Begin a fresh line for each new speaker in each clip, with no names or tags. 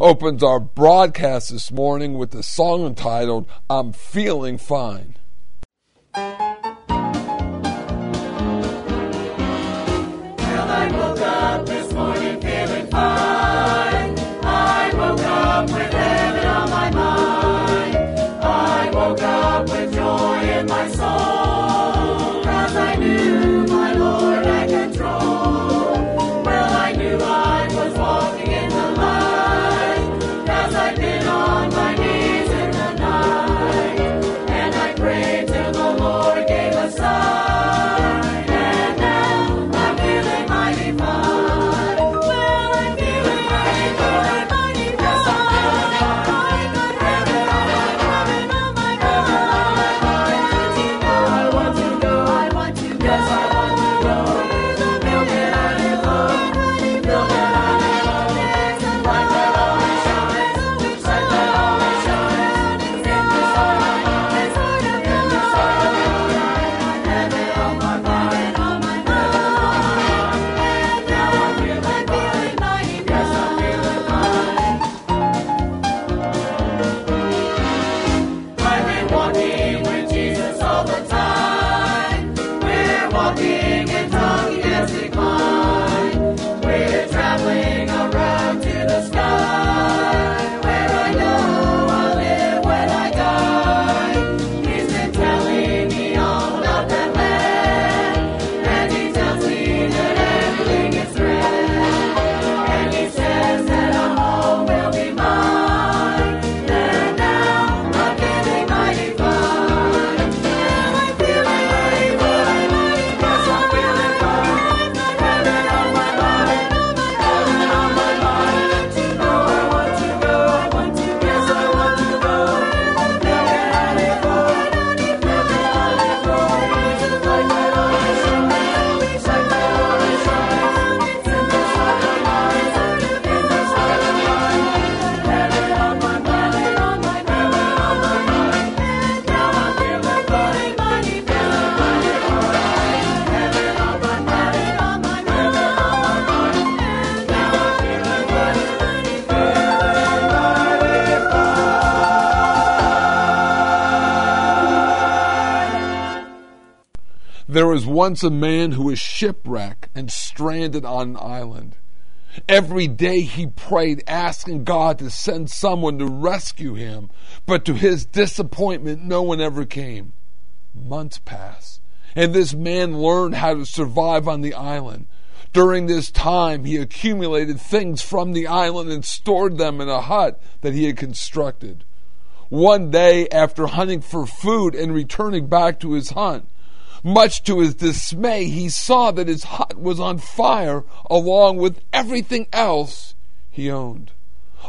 opens our broadcast this morning with the song entitled I'm Feeling Fine. There was once a man who was shipwrecked and stranded on an island. Every day he prayed, asking God to send someone to rescue him, but to his disappointment, no one ever came. Months passed, and this man learned how to survive on the island. During this time, he accumulated things from the island and stored them in a hut that he had constructed. One day, after hunting for food and returning back to his hunt, much to his dismay, he saw that his hut was on fire along with everything else he owned.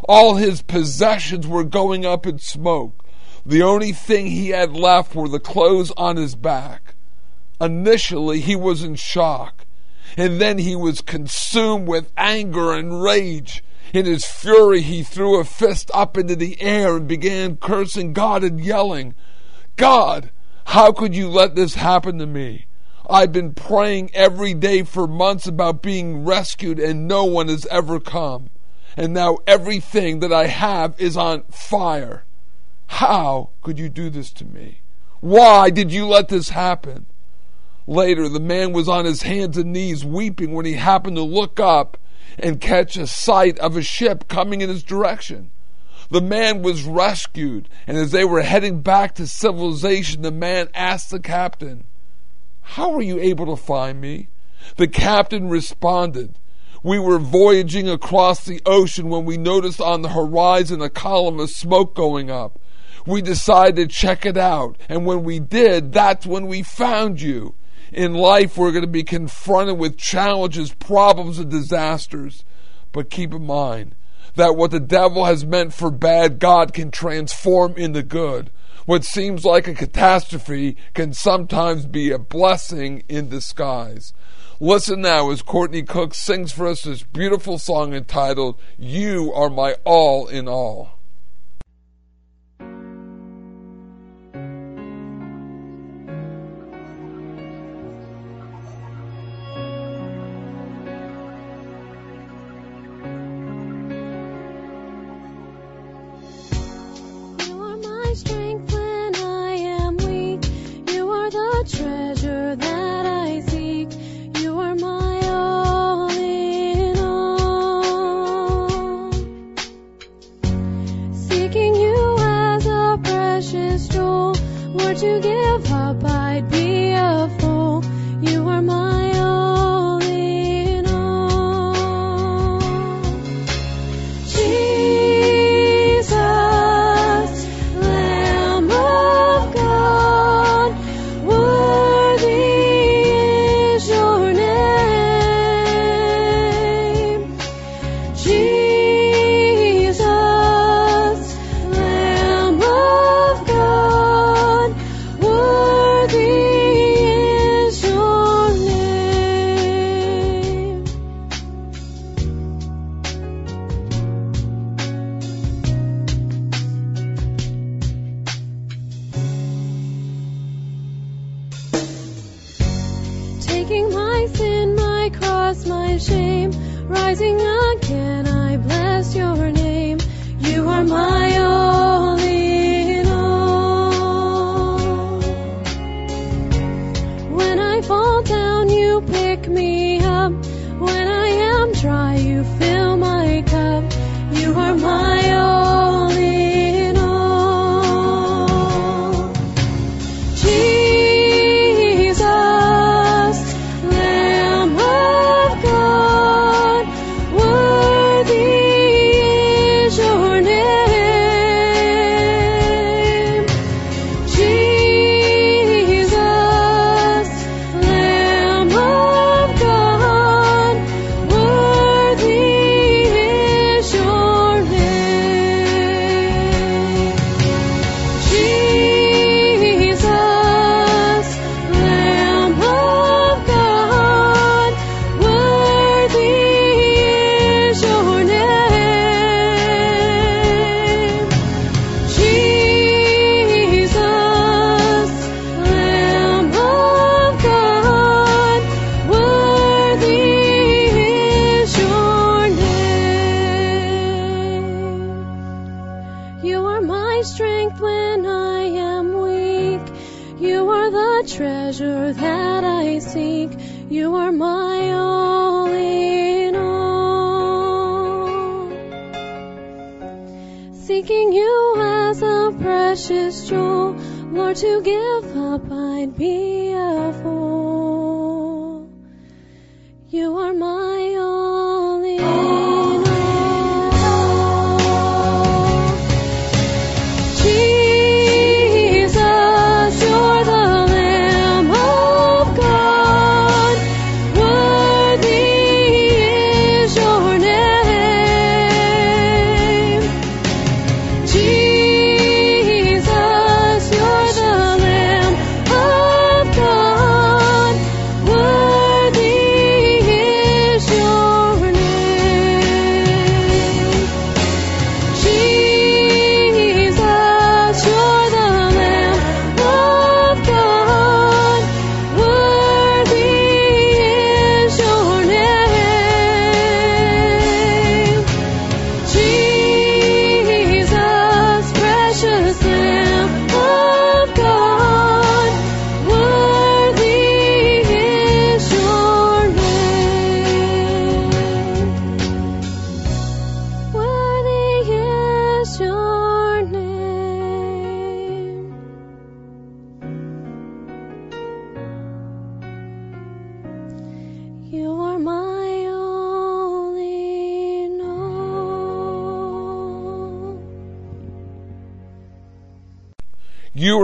All his possessions were going up in smoke. The only thing he had left were the clothes on his back. Initially, he was in shock, and then he was consumed with anger and rage. In his fury, he threw a fist up into the air and began cursing God and yelling, God, how could you let this happen to me? I've been praying every day for months about being rescued and no one has ever come. And now everything that I have is on fire. How could you do this to me? Why did you let this happen? Later, the man was on his hands and knees weeping when he happened to look up and catch a sight of a ship coming in his direction. The man was rescued, and as they were heading back to civilization, the man asked the captain, How were you able to find me?
The captain responded. We were voyaging across the ocean when we noticed on the horizon a column of smoke going up. We decided to check it out, and when we did, that's when we found you. In life, we're going to be confronted with challenges, problems, and disasters. But keep in mind that what the devil has meant for bad, God can transform into good. What seems like a catastrophe can sometimes be a blessing in disguise. Listen now as Courtney Cook sings for us this beautiful song entitled, You Are My All in All.
try. In my cross, my shame. Rising again, I bless your name.
You are my own.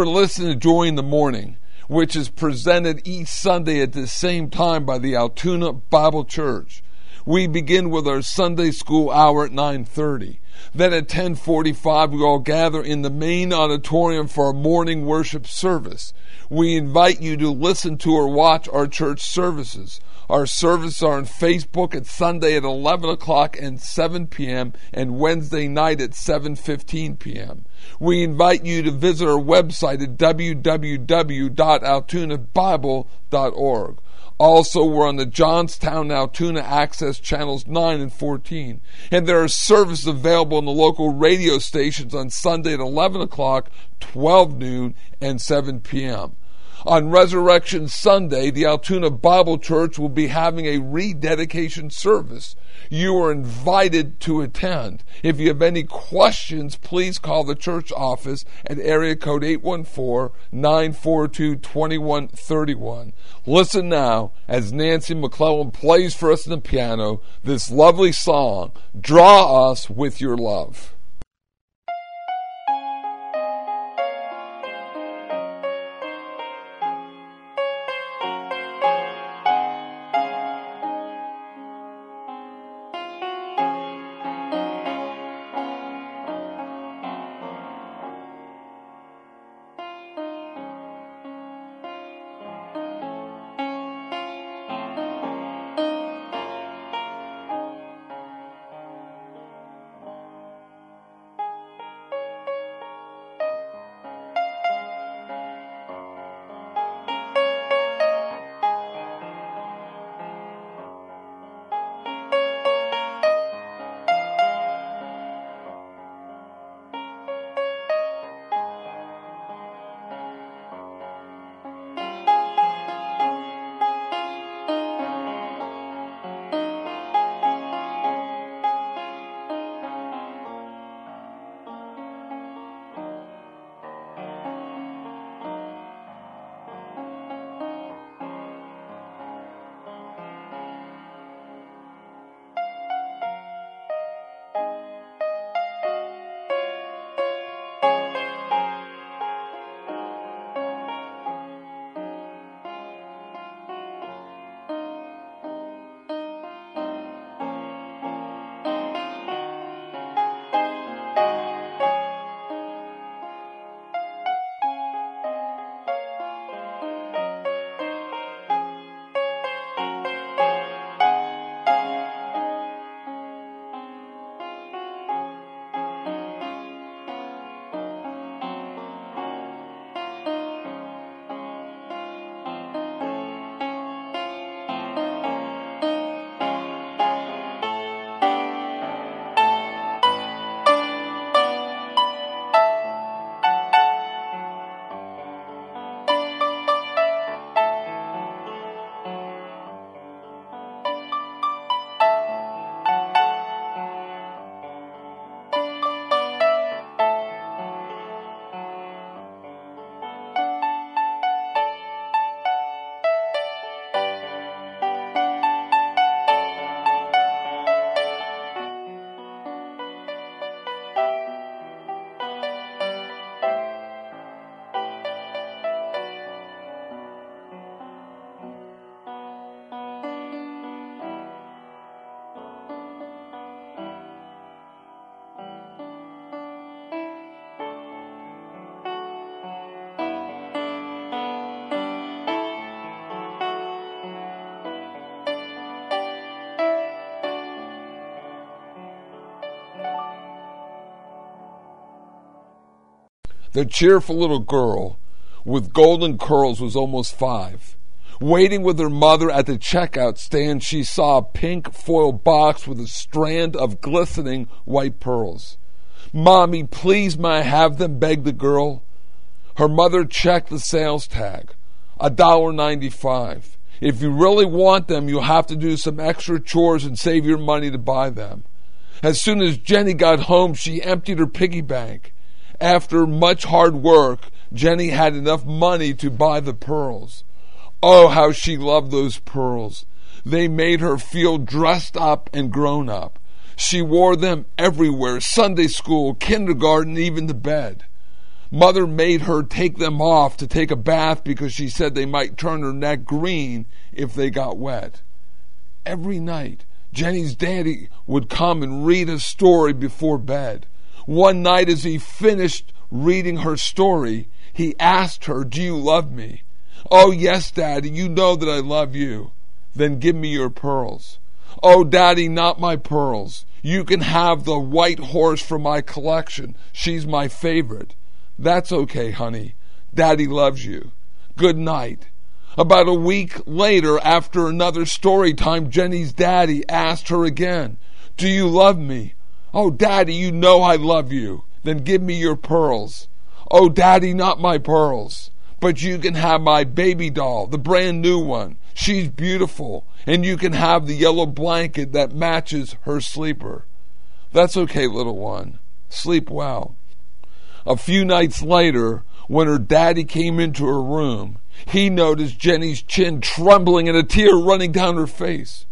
To Joy in the Morning, which is presented each Sunday at the same time by the Altoona Bible Church. We begin with our Sunday school hour at 9:30. Then at 10:45 we all gather in the main auditorium for our morning worship service. We invite you to listen to or watch our church services. Our services are on Facebook at Sunday at 11 o'clock and 7 p.m. and Wednesday night at 7:15 p.m. We invite you to visit our website at www.altoonabible.org. Also, we're on the Johnstown Altoona Access channels 9 and 14. And there are services available on the local radio stations on Sunday at 11 o'clock, 12 noon, and 7 p.m. On Resurrection Sunday, the Altoona Bible Church will be having a rededication service. You are invited to attend. If you have any questions, please call the church office at area code 814-942-2131. Listen now as Nancy McClellan plays for us on the piano this lovely song, Draw Us With Your Love. The cheerful little girl with golden curls was almost five. Waiting with her mother at the checkout stand, she saw a pink foil box with a strand of glistening white pearls. Mommy, please may I have them? begged the girl. Her mother checked the sales tag. A dollar ninety-five. If you really want them, you'll have to do some extra chores and save your money to buy them. As soon as Jenny got home, she emptied her piggy bank. After much hard work, Jenny had enough money to buy the pearls. Oh, how she loved those pearls. They made her feel dressed up and grown up. She wore them everywhere Sunday school, kindergarten, even to bed. Mother made her take them off to take a bath because she said they might turn her neck green if they got wet. Every night, Jenny's daddy would come and read a story before bed. One night, as he finished reading her story, he asked her, Do you love me? Oh, yes, Daddy, you know that I love you. Then give me your pearls. Oh, Daddy, not my pearls. You can have the white horse from my collection. She's my favorite. That's okay, honey. Daddy loves you. Good night. About a week later, after another story time, Jenny's daddy asked her again, Do you love me? Oh, Daddy, you know I love you. Then give me your pearls. Oh, Daddy, not my pearls. But you can have my baby doll, the brand new one. She's beautiful. And you can have the yellow blanket that matches her sleeper. That's okay, little one. Sleep well. A few nights later, when her daddy came into her room, he noticed Jenny's chin trembling and a tear running down her face.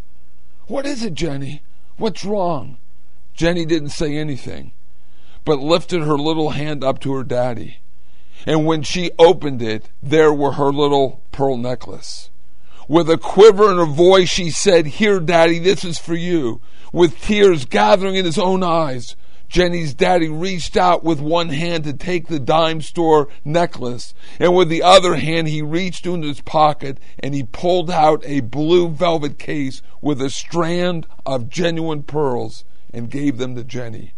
What is it, Jenny? What's wrong? Jenny didn't say anything, but lifted her little hand up to her daddy. And when she opened it, there were her little pearl necklace. With a quiver in her voice, she said, Here, Daddy, this is for you. With tears gathering in his own eyes, Jenny's daddy reached out with one hand to take the dime store necklace, and with the other hand he reached into his pocket and he pulled out a blue velvet case with a strand of genuine pearls and gave them to Jenny.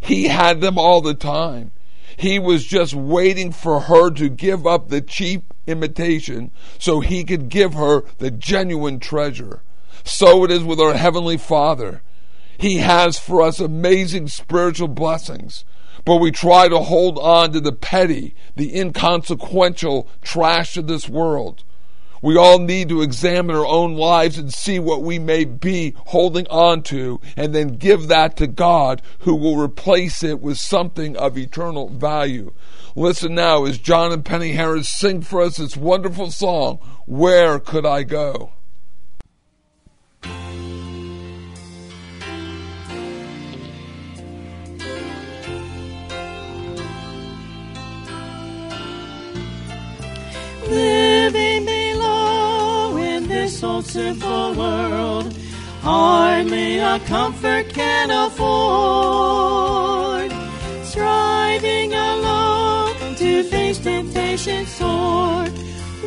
He had them all the time. He was just waiting for her to give up the cheap imitation so he could give her the genuine treasure. So it is with our Heavenly Father. He has for us amazing spiritual blessings, but we try to hold on to the petty, the inconsequential trash of this world. We all need to examine our own lives and see what we may be holding on to and then give that to God who will replace it with something of eternal value. Listen now as John and Penny Harris sing for us this wonderful song, Where Could I Go?
This old sinful world, hardly a comfort can afford. Striving alone to face temptation sore,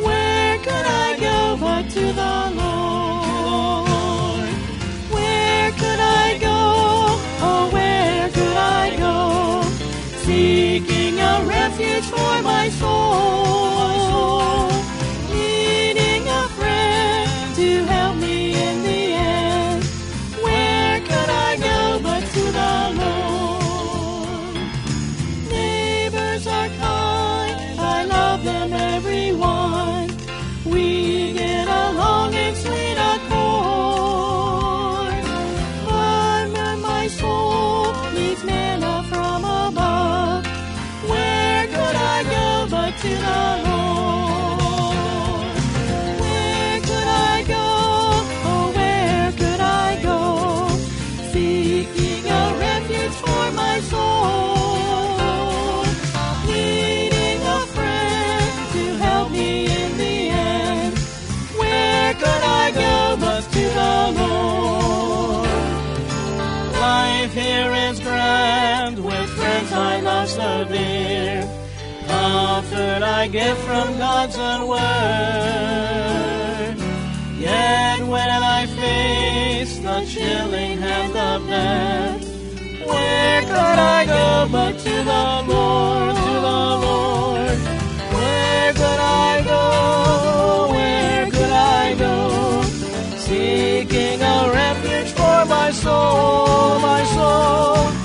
where could I go but to the Lord? Where could I go? Oh, where could I go? Seeking a refuge for my soul. Dear. Comfort I get from God's own word. Yet when I face the chilling hand of death, where could I go but to the Lord, to the Lord? Where could I go? Where could I go? Seeking a refuge for my soul, my soul.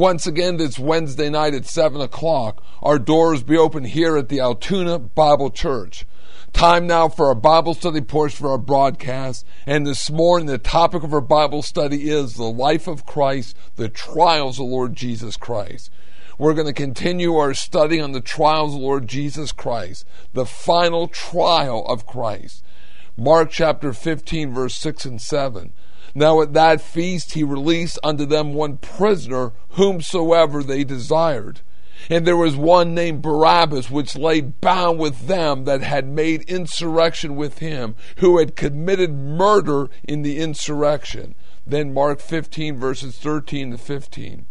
Once again, this Wednesday night at 7 o'clock, our doors be open here at the Altoona Bible Church. Time now for our Bible study portion for our broadcast. And this morning, the topic of our Bible study is the life of Christ, the trials of Lord Jesus Christ. We're going to continue our study on the trials of Lord Jesus Christ, the final trial of Christ. Mark chapter 15, verse 6 and 7. Now at that feast he released unto them one prisoner, whomsoever they desired. And there was one named Barabbas, which lay bound with them that had made insurrection with him, who had committed murder in the insurrection. Then Mark 15, verses 13 to 15.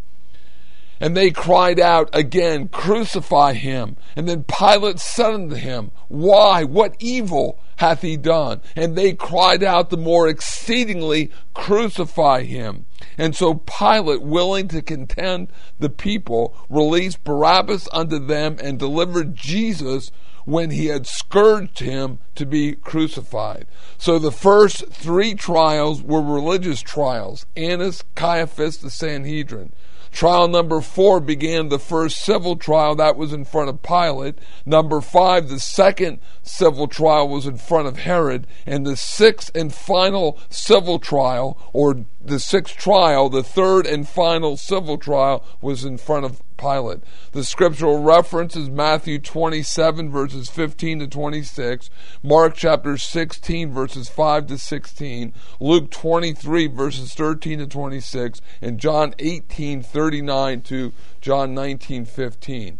And they cried out again, Crucify him. And then Pilate said unto him, Why? What evil hath he done? And they cried out the more exceedingly, Crucify him. And so Pilate, willing to contend the people, released Barabbas unto them and delivered Jesus when he had scourged him to be crucified. So the first three trials were religious trials Annas, Caiaphas, the Sanhedrin. Trial number four began the first civil trial that was in front of Pilate. Number five, the second civil trial was in front of Herod. And the sixth and final civil trial, or the sixth trial, the third and final civil trial, was in front of Pilate. The scriptural reference is Matthew 27, verses 15 to 26, Mark chapter 16, verses 5 to 16, Luke 23, verses 13 to 26, and John 18, 39 to John 19, 15.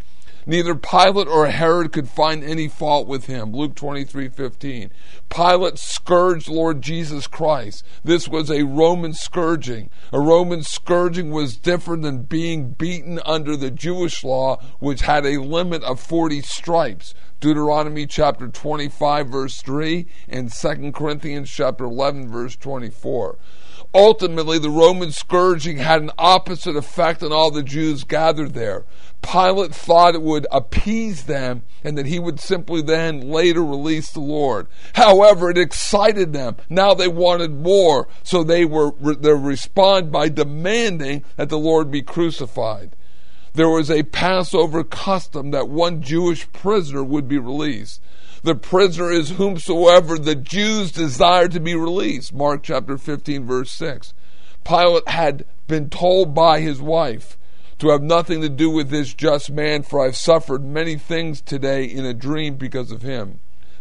Neither Pilate or Herod could find any fault with him. Luke 23:15. Pilate scourged Lord Jesus Christ. This was a Roman scourging. A Roman scourging was different than being beaten under the Jewish law, which had a limit of 40 stripes. Deuteronomy chapter 25 verse 3 and 2 Corinthians chapter 11 verse 24. Ultimately, the Roman scourging had an opposite effect on all the Jews gathered there. Pilate thought it would appease them and that he would simply then later release the Lord. However, it excited them. Now they wanted more, so they were they respond by demanding that the Lord be crucified. There was a Passover custom that one Jewish prisoner would be released. The prisoner is whomsoever the Jews desire to be released. Mark chapter 15 verse 6. Pilate had been told by his wife, to have nothing to do with this just man, for I've suffered many things today in a dream because of him.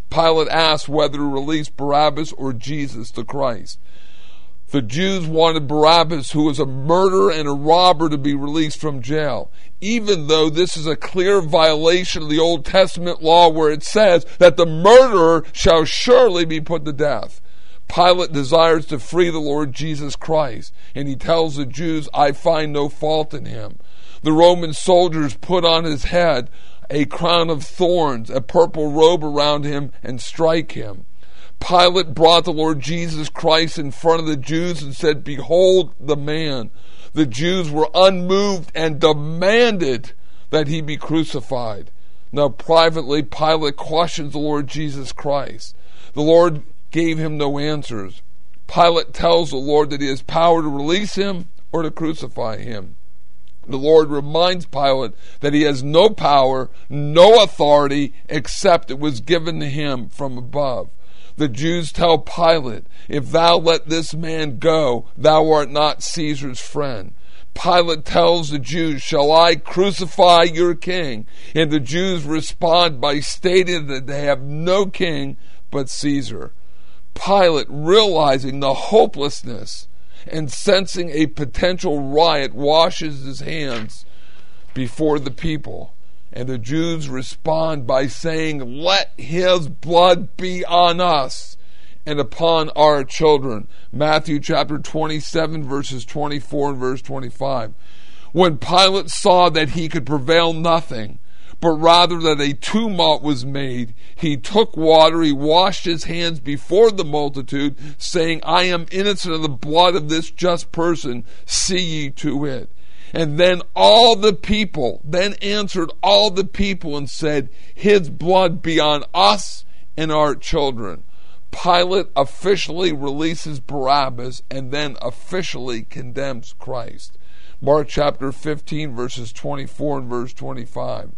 Pilate asked whether to release Barabbas or Jesus the Christ. The Jews wanted Barabbas, who was a murderer and a robber, to be released from jail, even though this is a clear violation of the Old Testament law where it says that the murderer shall surely be put to death. Pilate desires to free the Lord Jesus Christ, and he tells the Jews, I find no fault in him. The Roman soldiers put on his head a crown of thorns, a purple robe around him, and strike him. Pilate brought the Lord Jesus Christ in front of the Jews and said, Behold the man. The Jews were unmoved and demanded that he be crucified. Now, privately, Pilate questions the Lord Jesus Christ. The Lord gave him no answers. Pilate tells the Lord that he has power to release him or to crucify him the Lord reminds Pilate that he has no power, no authority, except it was given to him from above. The Jews tell Pilate, If thou let this man go, thou art not Caesar's friend. Pilate tells the Jews, Shall I crucify your king? And the Jews respond by stating that they have no king but Caesar. Pilate, realizing the hopelessness and sensing a potential riot, washes his hands before the people. And the Jews respond by saying, Let his blood be on us and upon our children. Matthew chapter 27, verses 24 and verse 25. When Pilate saw that he could prevail nothing, but rather that a tumult was made. He took water, he washed his hands before the multitude, saying, I am innocent of the blood of this just person, see ye to it. And then all the people, then answered all the people and said, His blood be on us and our children. Pilate officially releases Barabbas and then officially condemns Christ. Mark chapter 15, verses 24 and verse 25.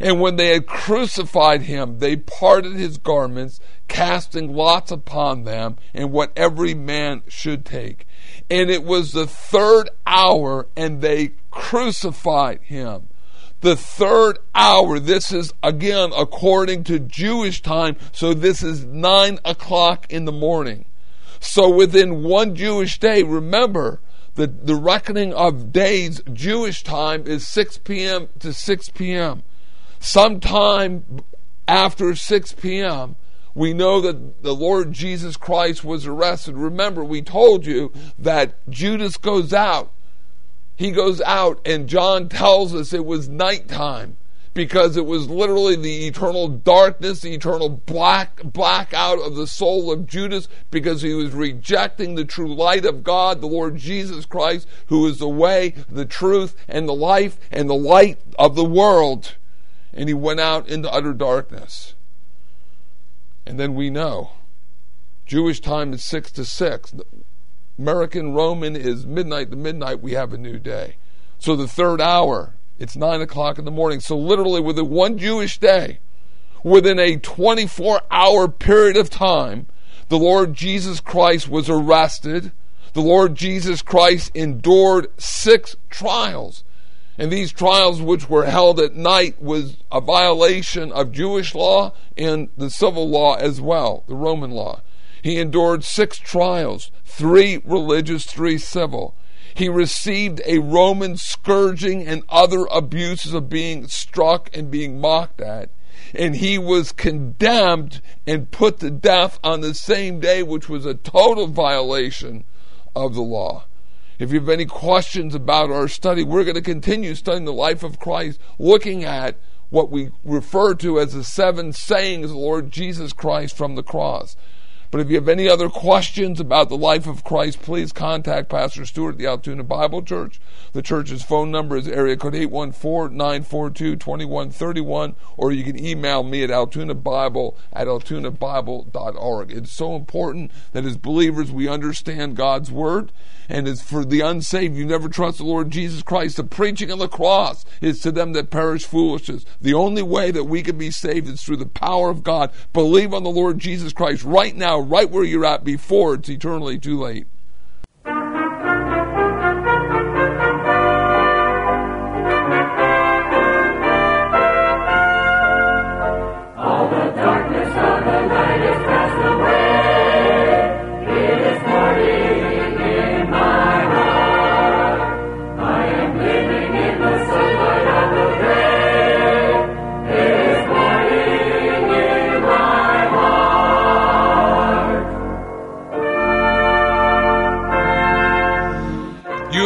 And when they had crucified him, they parted his garments, casting lots upon them, and what every man should take. And it was the third hour, and they crucified him. The third hour, this is again according to Jewish time, so this is nine o'clock in the morning. So within one Jewish day, remember, the, the reckoning of days, Jewish time, is 6 p.m. to 6 p.m. Sometime after 6 p.m., we know that the Lord Jesus Christ was arrested. Remember, we told you that Judas goes out. He goes out, and John tells us it was nighttime because it was literally the eternal darkness, the eternal black blackout of the soul of Judas because he was rejecting the true light of God, the Lord Jesus Christ, who is the way, the truth, and the life and the light of the world. And he went out into utter darkness. And then we know Jewish time is 6 to 6. American Roman is midnight to midnight. We have a new day. So the third hour, it's 9 o'clock in the morning. So literally within one Jewish day, within a 24 hour period of time, the Lord Jesus Christ was arrested. The Lord Jesus Christ endured six trials. And these trials, which were held at night, was a violation of Jewish law and the civil law as well, the Roman law. He endured six trials, three religious, three civil. He received a Roman scourging and other abuses of being struck and being mocked at. And he was condemned and put to death on the same day, which was a total violation of the law. If you have any questions about our study, we're going to continue studying the life of Christ, looking at what we refer to as the seven sayings of the Lord Jesus Christ from the cross. But if you have any other questions about the life of Christ, please contact Pastor Stewart at the Altoona Bible Church. The church's phone number is area code 814-942-2131, or you can email me at altoonabible at altoonabible.org. It's so important that as believers we understand God's Word, and it's for the unsaved, you never trust the Lord Jesus Christ. The preaching of the cross is to them that perish foolishness. The only way that we can be saved is through the power of God. Believe on the Lord Jesus Christ right now, right where you're at before it's eternally too late.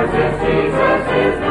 Jesus made the